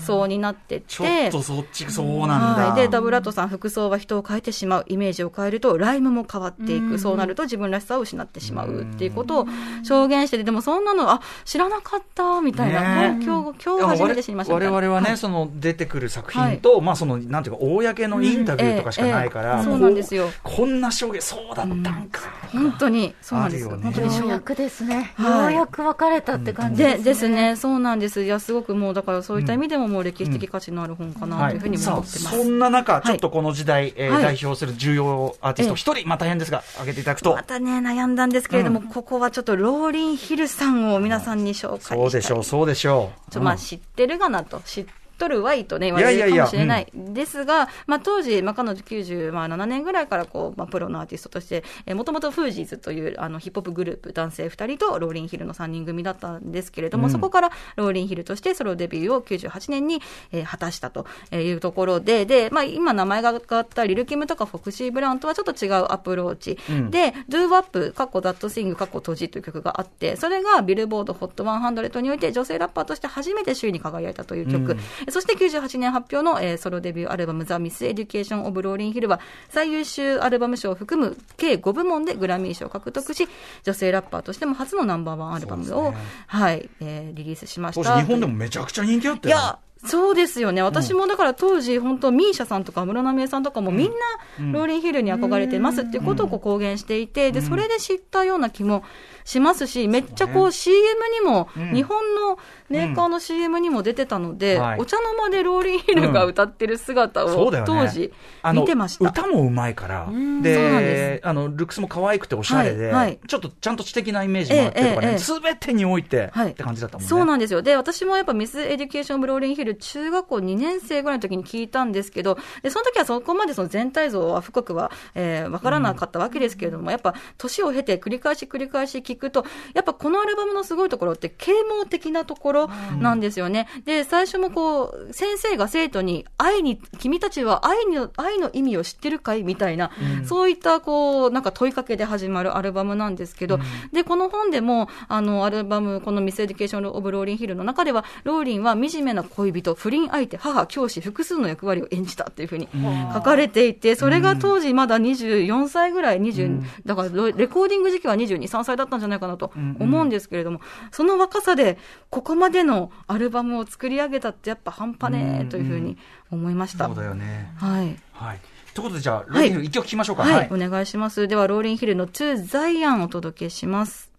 装になってちょって、とそっち、そうなんだ。はい、でダブラットさん、服装は人を変えてしまう、イメージを変えると、ライムも変わっていく、そうなると自分らしさを失ってしまうっていうことを証言してて、でもそんなの、あ知らなかったみたいな、ね。今日今日初めて知りましたみ我々はね、はい。その出てくる作品と、まあその、なんていうか、公のインタビューとかしかないから、ええええ。そうなんですよ。ここんな証言、そうだったんか。本当に、そうなんです。よ、あるよね。本当に。証ようやくですね。はい。ようやく別れたって感じでですね。ですね、そうなんです。いや、すごくもう、だからそういった意味でも、もう歴史的価値のある本かなというふうに思ってます。そんな中、ちょっとこの時代、えーはい。代表する重要アーティスト一人、まあ大変ですが、挙げていただくとま。たね、悩んだんですけれども、うんここはちょっとローリン・ヒルさんを皆さんに紹介したい。うんそうでしょう、そうでしょう。ちょまあ、知ってるがなと、知ってとるわいとね、言われるかもしれない。ですが、まあ、当時、まあ、彼女97年ぐらいからこう、まあ、プロのアーティストとして、えーもともとフージーズというあのヒップホップグループ、男性2人とローリン・ヒルの3人組だったんですけれども、うん。そこからローリン・ヒルとしてソロデビューを98年に、えー果たしたというところで、で、まあ、今名前が変わったリル・キムとかフォクシー・ブラウンとはちょっと違うアプローチ。うん。で、Do Wap、カッコ That Sing、カッコ閉じという曲があって、それがビルボード HOT100 において女性ラッパーとして初めて首位に輝いたという曲。うんそして98年発表の、えーソロデビューアルバム The Miseducation of Lauryn Hill は最優秀アルバム賞を含む計5部門でグラミー賞を獲得し、女性ラッパーとしても初のナンバーワンアルバムを、ね。はい、えーリリースしました。日本でもめちゃくちゃ人気あったよや、そうですよね。私もだから当時、本当、ミーシャさんとか安室奈美恵さんとかもみんうん。なローリンヒルに憧れてますっていうことをこう公言していて、で、それで知ったような気もしますし、めっちゃこう CM にもうん、日本のメーカーの CM にも出てたので、はいお茶の間でローリンヒルが歌ってる姿を。当時見てました。歌もうまいから。でで、あの、ルックスも可愛くておしゃれで、はいはいちょっとちゃんと知的なイメージもあってとかね、ええええすべてにおいて、はいって感じだったもんね。そうなんですよ。で、私もやっぱ Miseducation of Lauryn Hill 中学校2年生ぐらいの時に聞いたんですけど、で、その時はそこまでその全体像は深くは、えー、わからなかったわけですけれども、やっぱ年を経て繰り返し繰り返し聞くと、やっぱこのアルバムのすごいところって啓蒙的なところなんですよね。で、最初もこう、先生が生徒に愛に、君たちは愛の、愛の意味を知ってるかい？みたいな、そういったこう、なんか問いかけで始まるアルバムなんですけど、で、この本でも、あの、アルバム、この Miseducation of Lauryn Hill の中では、ローリンは惨めな恋人、不倫相手、母、教師、複数の役割を演じたっていうふうに書かれていて、それが当時まだ24歳ぐらい、20、だからロレコーディング時期は22、3歳だったんじゃないかなと思うんですけれども、その若さで、ここまでのアルバムを作り上げたってやっぱ半端ねえというふうに思いました。そうだよね。はい。はい。ということで、じゃあ、ローリンヒル一曲聴きましょうか。はい、お願いします。では、ローリンヒルの To Zion をお届けします。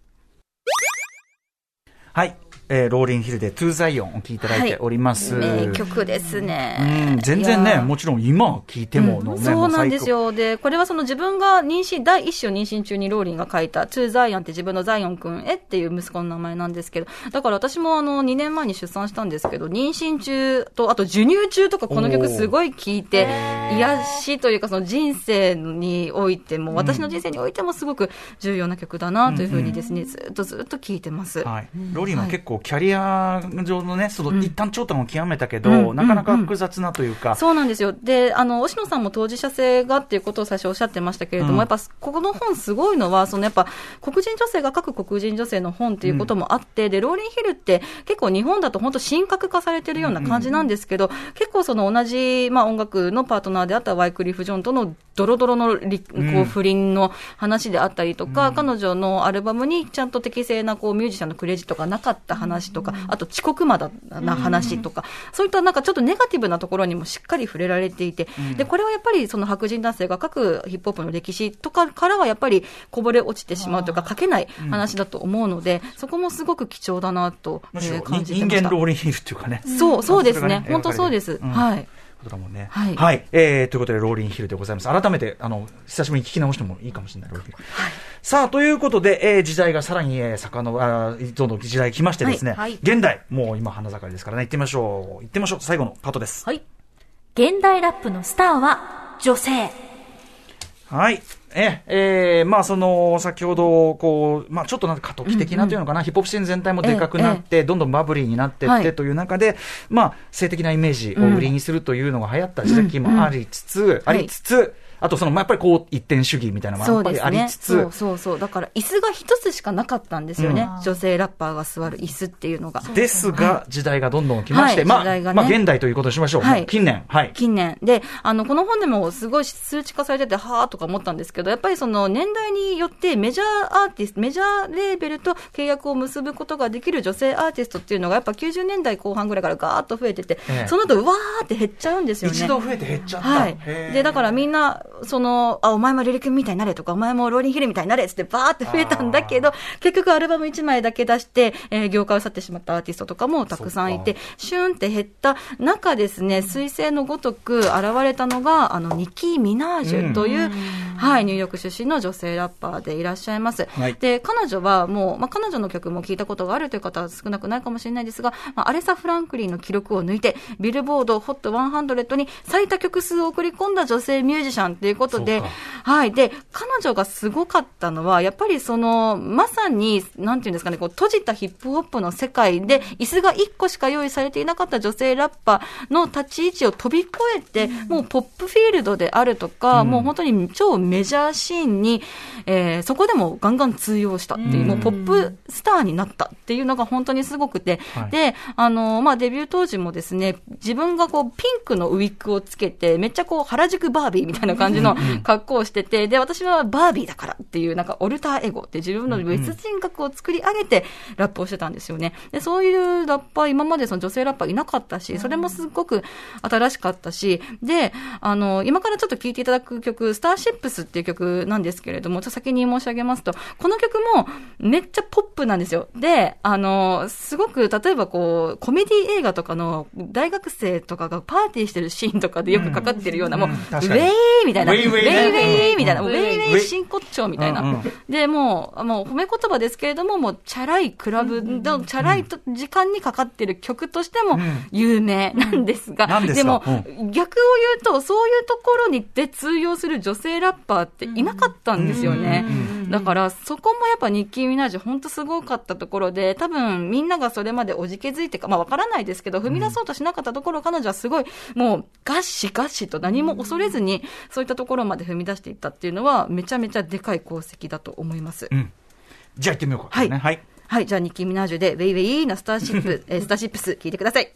はい。えーローリンヒルで To Zion を聴いていただいております。名曲ですね。うん、全然ね、もちろん今聴いてものね、そうなんですよ。よ。で、これはその自分が妊娠、第一子を妊娠中にローリンが書いた、 To Zion って自分のザイオン君へっていう息子の名前なんですけど、だから私もあの、2年前に出産したんですけど、妊娠中と、あと授乳中とかこの曲すごい聴いて、癒しというかその人生においても、私の人生においてもすごく重要な曲だなというふうにですね、ずっとずっと聴いてます。はい、ローリンは結構キャリア上のね、そのうん。一旦頂点を極めたけど、うんなかなか複雑なというか、そうなんですよ。で、あの、押野さんも当事者性がっていうことを最初おっしゃってましたけれども、うん。やっぱ、ここの本すごいのは、そのやっぱ、黒人女性が書く黒人女性の本っていうこともあって、で、ローリンヒルって結構日本だと本当神格化されてるような感じなんですけど、結構その同じ、まあ音楽のパートナーであったワイクリフ・ジョンとのドロドロのりこうん。う不倫の話であったりとか、彼女のアルバムにちゃんと適正なこうミュージシャンのクレジットがなかった話とか、あと遅刻魔だな話とか、そういったなんかちょっとネガティブなところにもしっかり触れられていて、で、これはやっぱりその白人男性が書くヒップホップの歴史とかからはやっぱりこぼれ落ちてしまうというか、書けない話だと思うので、そこもすごく貴重だなと、感じて人ました。間ローリンヒルっていうかね。そう、そうですね。うん本当そうです。うんはい。ことだもんね。はいえーということで、ローリンヒルでございます。改めて、あの、久しぶりに聞き直してもいいかもしれない、ローリンヒル。さあ、ということで、えー時代がさらに、えー、坂の、あーどんどん時代来ましてですね、はいはい現代、もう今花盛りですからね、行ってみましょう。行ってみましょう。最後のパートです。はい。現代ラップのスターは女性。はい。え、えーまあその、先ほど、こう、まあちょっとなんか過渡期的なというのかな、ヒップホップシーン全体もでかくなって、どんどんバブリーになっていってはい。という中で、まあ性的なイメージを売りにするというのが流行った時期もありつつ、ありつつ、あとその、まあやっぱりこう、一点主義みたいなのもやっぱりありつつ、そうそうそう。だから、椅子が一つしかなかったんですよね。うん女性ラッパーが座る椅子っていうのが。ですが、時代がどんどん来まして、はいまあ、時代がねまあ現代ということにしましょう。はい近年、はい。近年。で、あの、この本でもすごい数値化されてて、はーとか思ったんですけど、やっぱりその年代によってメジャーアーティスト、メジャーレーベルと契約を結ぶことができる女性アーティストっていうのが、やっぱ90年代後半ぐらいからガーッと増えてて、ええその後、うわーって減っちゃうんですよね。一度増えて減っちゃった。はい。で、だからみんな、その、あ、お前もリリ君みたいになれとか、お前もローリンヒルみたいになれっつってバーって増えたんだけど、結局アルバム1枚だけ出して、えー業界を去ってしまったアーティストとかもたくさんいて、シューンって減った。中ですね、彗星のごとく現れたのが、あの、ニキー・ミナージュという、はい、ニューヨーク出身の女性ラッパーでいらっしゃいます。はい。で、彼女はもう、まあ、彼女の曲も聞いたことがあるという方は少なくないかもしれないですが、まあ、アレサ・フランクリンの記録を抜いて、ビルボード HOT100 に最多曲数を送り込んだ女性ミュージシャンということではい。で、彼女がすごかったのは、やっぱりその、まさに、なんていうんですかね、こう、閉じたヒップホップの世界で、椅子が1個しか用意されていなかった女性ラッパーの立ち位置を飛び越えて、もうポップフィールドであるとか、もう本当に超メジャーシーンに、えーそこでもガンガン通用したっていう、もうポップスターになったっていうのが本当にすごくて、はい。で、あの、まあ、デビュー当時もですね、自分がこう、ピンクのウィッグをつけて、めっちゃこう、原宿バービーみたいな感じの格好をしてて、で、私はバービーだからっていう、なんか、オルターエゴって自分の別人格を作り上げて、ラップをしてたんですよね。で、そういうラッパー、今までその女性ラッパーいなかったし、それもすごく新しかったし、で、あの、今からちょっと聴いていただく曲、スターシップスっていう曲なんですけれども、ちょっと先に申し上げますと、この曲もめっちゃポップなんですよ。で、あの、すごく、例えばこう、コメディ映画とかの大学生とかがパーティーしてるシーンとかでよくかかってるような、もう、ウェイみたいな、ウェイウェイウェイウェイみたいな、ウウェイェイウェイ真骨頂みたいな。で、もう、もう褒め言葉ですけれども、もう、チャラいクラブの、チャラいと時間にかかってる曲としても有名なんですが、でも、う逆を言うと、そういうところにで通用する女性ラッパーっていなかったんですよね。だから、そこもやっぱニッキー・ミナージュ、本当すごかったところで、多分みんながそれまでおじけづいてか、まあわからないですけど、踏み出そうとしなかったところ、彼女はすごい、もう、ガッシガッシと何も恐れずに、そういったところまで踏み出していったっていうのは、めちゃめちゃでかい功績だと思います。うん。じゃあ行ってみようか。はいねはい。はい、じゃあニッキー・ミナージュで、ウェイウェイなスターシップ、えースターシップス、聞いてください。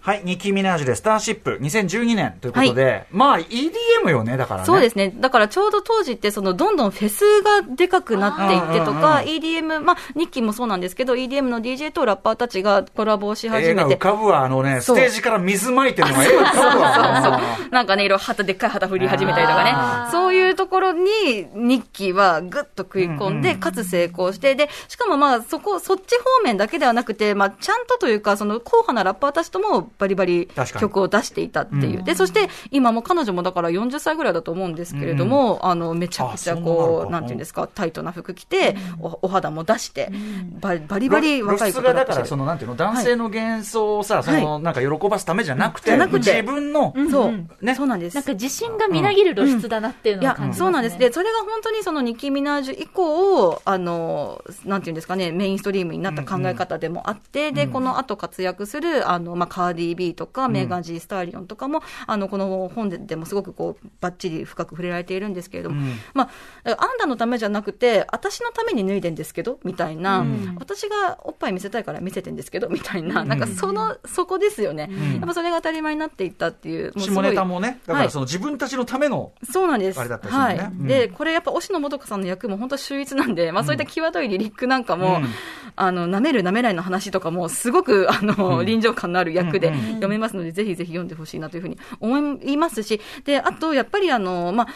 はい、ニッキー・ミナージュでスターシップ2012年ということで、まあ EDM よね、だからね。そうですね。だからちょうど当時って、その、どんどんフェスがでかくなっていってとか、EDM、まあ、ニッキーもそうなんですけど、EDM の DJ とラッパーたちがコラボをし始絵が浮めて。かぶわ、あのね、スそうテージから水まいてるのが絵が浮かぶわ。なんかね、いろいろ旗、でっかい旗振り始めたりとかあね。そういうところに、ニッキーはぐっと食い込んで、かつ成功して、で、しかもまあ、そこ、そっち方面だけではなくて、まあ、ちゃんとというか、その、硬派なラッパーたちともバリバリ曲を出していたっていう。で、そして、今も彼女もだから40歳ぐらいだと思うんですけれども、あの、めちゃくちゃこう、か。なんていうんですか、タイトな服着て、おお肌も出して、バリバリバリ露若い出がだから、その、なんていうの、男性の幻想をさ、その、なんか喜ばすためじゃなくて、じゃなくて。自分の、そう、ね。そう。なんです。なんか自信がみなぎる露出だなっていういやのを感じます、ね。そうなんです。で、それが本当にそのニッキー・ミナージュ以降、あの、なんていうんですかね、メインストリームになった考え方でもあって、で、この後活躍する、あの、まあ、カーディディ・ビーとか、メーガン・ジー・スターリオンとかも、あの、この本でもすごくこう、ばっちり深く触れられているんですけれども、まあ、あんたのためじゃなくて、私のために脱いでんですけど、みたいな、私がおっぱい見せたいから見せてんですけど、みたいな、なんかその、そこですよね。やっぱそれが当たり前になっていったっていう。もう下ネタもね、だからその自分たちのための、そうなんです。あれだったりするのね。はい。うん。で、これやっぱ、押野素子さんの役も本当秀逸なんで、まあそういった際どいリリックなんかも、うん。あの、舐める舐めないの話とかも、すごく、あの、臨場感のある役でうん。読めますので、ぜひぜひ読んでほしいなというふうに思いますし、で、あと、やっぱりあの、まあ、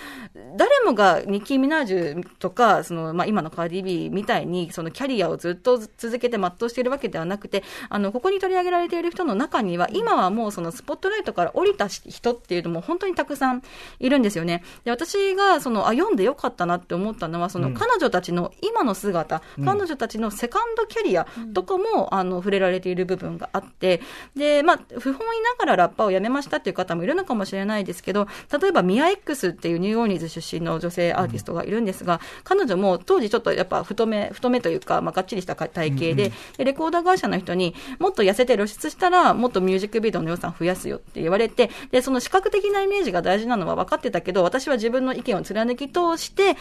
誰もがニッキー・ミナージュとか、その、まあ今のカーディビーみたいに、そのキャリアをずっと続けて全うしているわけではなくて、あの、ここに取り上げられている人の中には、今はもうそのスポットライトから降りた人っていうのも本当にたくさんいるんですよね。で、私が、その、あ、読んでよかったなって思ったのは、その、彼女たちの今の姿、彼女たちのセカンドキャリアとかも、あの、触れられている部分があって、で、まあ、不本意ながらラッパーを辞めましたっていう方もいるのかもしれないですけど、例えばミア X っていうニューオーリンズ出身の女性アーティストがいるんですが、彼女も当時ちょっとやっぱ太め、太めというか、まあ、がっちりした体型で、でレコーダー会社の人にもっと痩せて露出したら、もっとミュージックビデオの予算増やすよって言われて、で、その視覚的なイメージが大事なのは分かってたけど、私は自分の意見を貫き通して、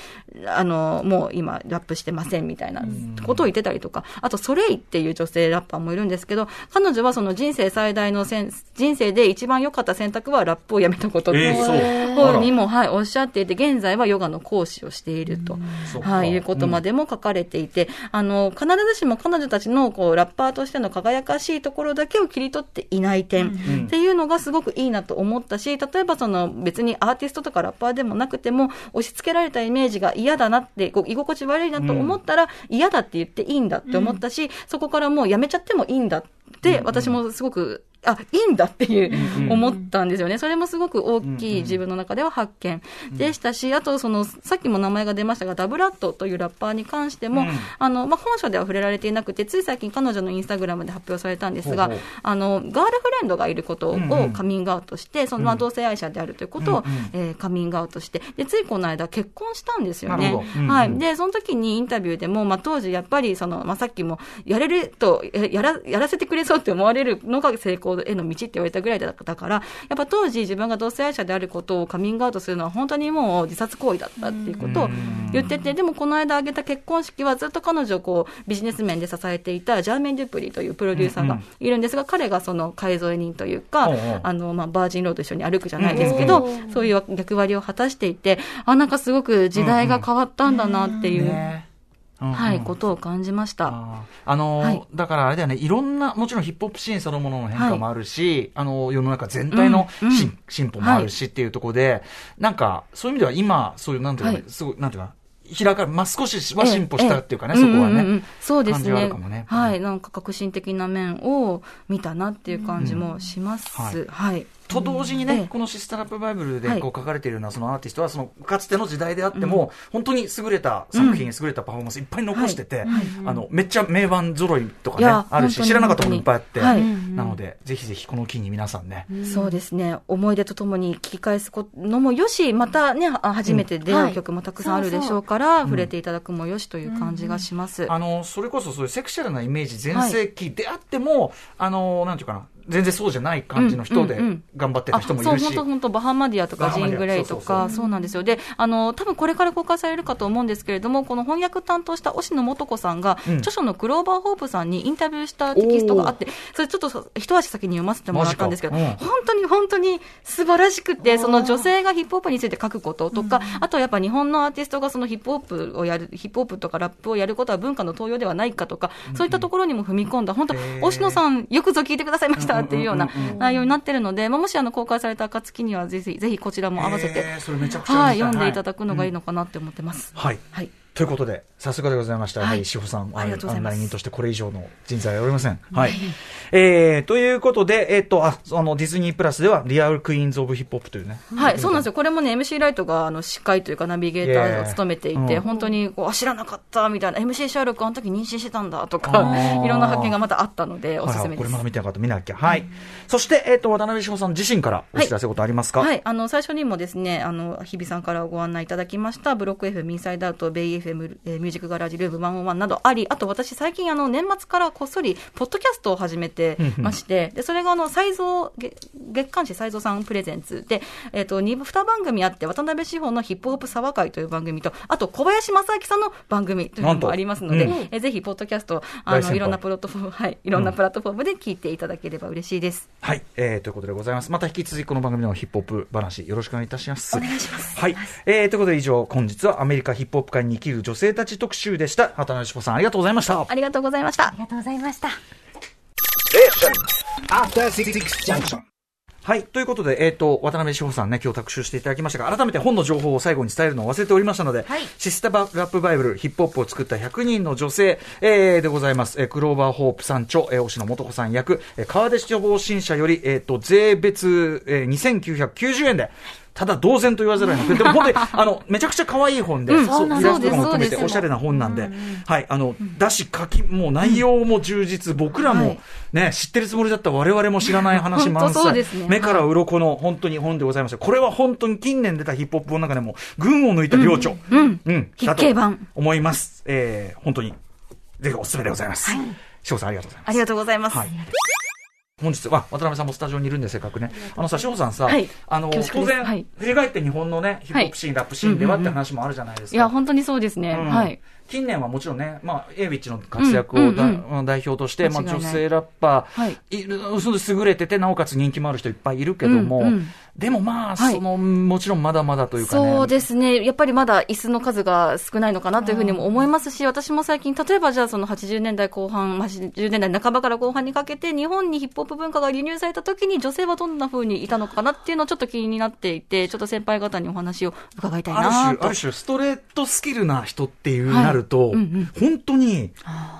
あの、もう今、ラップしてませんみたいなことを言ってたりとか、あと、ソレイっていう女性ラッパーもいるんですけど、彼女はその人生最大のせん人生で一番良かった選択はラップをやめたことってえーそう。いうふうにも、はい、おっしゃっていて、現在はヨガの講師をしていると、はい、いうことまでも書かれていて、あの、必ずしも彼女たちのこうラッパーとしての輝かしいところだけを切り取っていない点。っていうのがすごくいいなと思ったし、例えばその別にアーティストとかラッパーでもなくても、押し付けられたイメージが嫌だなって、こう居心地悪いなと思ったら、嫌だって言っていいんだって思ったし、そこからもうやめちゃってもいいんだって、私もすごく、あ、いいんだっていう、思ったんですよね。それもすごく大きい自分の中では発見でしたし、あとその、さっきも名前が出ましたが、ダブラットというラッパーに関しても、うん。あの、まあ、本書では触れられていなくて、つい最近彼女のインスタグラムで発表されたんですが、あの、ガールフレンドがいることをカミングアウトして、その、まあ、同性愛者であるということを、えーカミングアウトして、で、ついこの間結婚したんですよね。はい。で、その時にインタビューでも、まあ、当時やっぱり、その、まあ、さっきも、やれると、ややら、やらせてくれそうって思われるのが成功への道って言われたぐらいだったから、やっぱ当時自分が同性愛者であることをカミングアウトするのは本当にもう自殺行為だったっていうことを言ってて、でもこの間挙げた結婚式はずっと彼女をこう、ビジネス面で支えていたジャーメン・デュプリというプロデューサーがいるんですが、彼がその買い添え人というかあの、まあ、バージンロード一緒に歩くじゃないですけど、そういう役割を果たしていて、あ、なんかすごく時代が変わったんだなっていう、はい、うんことを感じました。あのーはい。だからあれだよね、いろんな、もちろんヒップホップシーンそのものの変化もあるし、あのー世の中全体の進,、進歩もあるしっていうところで、なんか、そういう意味では今、そういう、なんていうかすごい、なんていうか、開かれ、まあ、少しは進歩したっていうかね、ええそこはね、うんうんうん。そうですね。はい、なんか革新的な面を見たなっていう感じもします。うん。はい。と同時にね、ええ。このシスターラップバイブルではい。こう書かれているようなそのアーティストは、そのかつての時代であっても、本当に優れた作品、優れたパフォーマンスいっぱい残してて、あのめっちゃ名盤揃いとかねあるし、知らなかったものいっぱいあって、はい。なので、ぜひぜひこの機に皆さんね、そうですね。思い出とともに聞き返すのもよし、またね、あ初めて出会う曲もたくさんあるでしょうから、触れていただくもよしという感じがします。あのそれこそそういうセクシャルなイメージ全盛期であっても、あのなんていうかな、全然そうじゃない感じの人でうんうんうん。頑張ってた人もいるし、あそう、本当本当バハマディアとかジングレイとか、そうなんですよ。で、あの、多分これから公開されるかと思うんですけれども、この翻訳担当した押野素子さんが、うん。著書のクローバーホープさんにインタビューしたテキストがあって、それちょっと一足先に読ませてもらったんですけど、うん。本当に本当に素晴らしくて、その女性がヒップホップについて書くこととか、あとやっぱ日本のアーティストがそのヒップホップをやる、ヒップホップとかラップをやることは文化の登用ではないかとか、そういったところにも踏み込んだ、本当押野さん、よくぞ聞いてくださいましたっていうような内容になってるので、まあ、もしあの公開された暁にはぜひ、ぜひこちらも合わせて、はい、読んでいただくのがいいのかなって思ってます。はい。はい。ということで、さすがでございました。やはり、志保さん、ありがとうございます案内人としてこれ以上の人材はおりません。はい。えー、ということで、えっ、と、あ、あの、ディズニープラスでは、リアルクイーンズ・オブ・ヒップホップというね。はい、そうなんですよ。これもね、MC ライトが、あの、司会というかナビゲーターを務めていて、本当に、こう、あ、知らなかった、みたいな、MC シャーロックあの時妊娠してたんだ、とあかー、いろんな発見がまたあったので、おすすはいはい、これめです。まだ見てなかった、見なきゃ。はい。そして、えっ、と、渡辺志保さん自身からお知らせことありますか、はい、あの、最初にもですね、あの、日比さんからご案内いただきました、ブロック FM インサイドアウト、ベイ FM、えーミュージックガラージルーム101などあり、あと私最近あの、年末からこっそり、ポッドキャストを始めててまして、でそれがあの才蔵月月刊誌才蔵さんプレゼンツで、えっと 2, 2番組あって、渡辺志保のヒップホップ沢会という番組と、あと小林正明さんの番組というのもありますので、なんとえぜひポッドキャストあのいろんなプラットフォーム、はい、いろんなプラットフォームで聞いていただければ嬉しいです。はい、えー、ということでございます。また引き続きこの番組のヒップホップ話よろしくお願いいたします。お願いします。はい、えー、ということで以上本日はアメリカヒップホップ界に生きる女性たち特集でした。渡辺志保さんありがとうございました。ありがとうございましたあ。りがとうございました。After Six Junction. はい。ということで、えっ、と、渡辺志保さんね、今日特集していただきましたが、改めて本の情報を最後に伝えるのを忘れておりましたので、はいシスターラップバイブル、ヒップホップを作った100人の女性、えーでございます。えークローバーホープ山頂、えー、押野素子さん役、えー川出消防新社より、えっ、と、税別、えー、2990円で、ただ同然と言わざるを得なくて、でも本当に、あの、めちゃくちゃ可愛い本で、そううんイラストとかも含めておしゃれな本なんで、はい、あの、だし、書き、もう内容も充実、僕らもはいね、知ってるつもりだった我々も知らない話満載目から鱗の本当に本でございました。これは本当に近年出たヒップホップの中でも、群を抜いた領著。うんうん。だと思います。えー、本当に、ぜひおすすめでございます。はい。翔さんありがとうございます。ありがとうございます。はい。本日は渡辺さんもスタジオにいるんでせっかくね。あのさ、翔さんさ、はい。あの、当然、はい。振り返って日本のね、ヒップホップシーン、ラップシーンではって話もあるじゃないですか。いや、本当にそうですね。うん。はい。近年はもちろんね、まあ、エイビッチの活躍をだ、うんうん。代表として、まあ、女性ラッパー、はい。優れてて、なおかつ人気もある人いっぱいいるけども、うんうん。でもまあ、はい。その、もちろんまだまだというかね。そうですね。やっぱりまだ椅子の数が少ないのかなというふうにも思いますし、私も最近、例えばじゃあその80年代後半、まあ80年代半ばから後半にかけて、日本にヒップホップ文化が輸入された時に女性はどんなふうにいたのかなっていうのをちょっと気になっていて、ちょっと先輩方にお話を伺いたいある種、なと。ある種、ストレートスキルな人っていうはいなると、うんうん。本当に、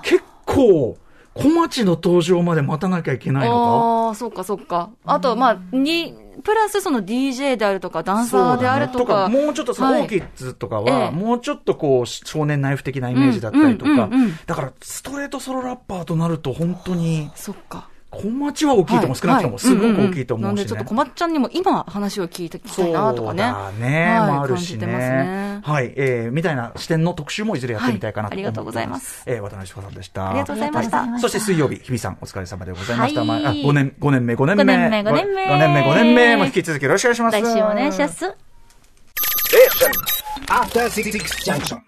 結構、小町の登場まで待たなきゃいけないのああ、そうか、そうか。あと、まあ、に、プラスその DJ であるとか、ダンサーであるとそうだか。ねもうちょっとさ、はい。オーキッズとかは、ええ。もうちょっとこう、少年ナイフ的なイメージだったりとか、だから、ストレートソロラッパーとなると、本当に、そっか。小町は大きいと思う、はい少なくとも、すごく大きいと思うし、なんで、ちょっと小松ちゃんにも今話を聞いてきたいなとかね。そうだね、はいもあるしね。感じてますねはい、えー、みたいな視点の特集もいずれやってみたいかなと思ってはいありがとうございますえー、渡辺志保さんでした。ありがとうございましたはそして水曜日、日比さん、お疲れ様でございました。はいまあ、あ5年、5年目、5年目。五年目五年目5年目、5年目も引き続きよろしくお願いします。来週もお願いします。After Six Junction.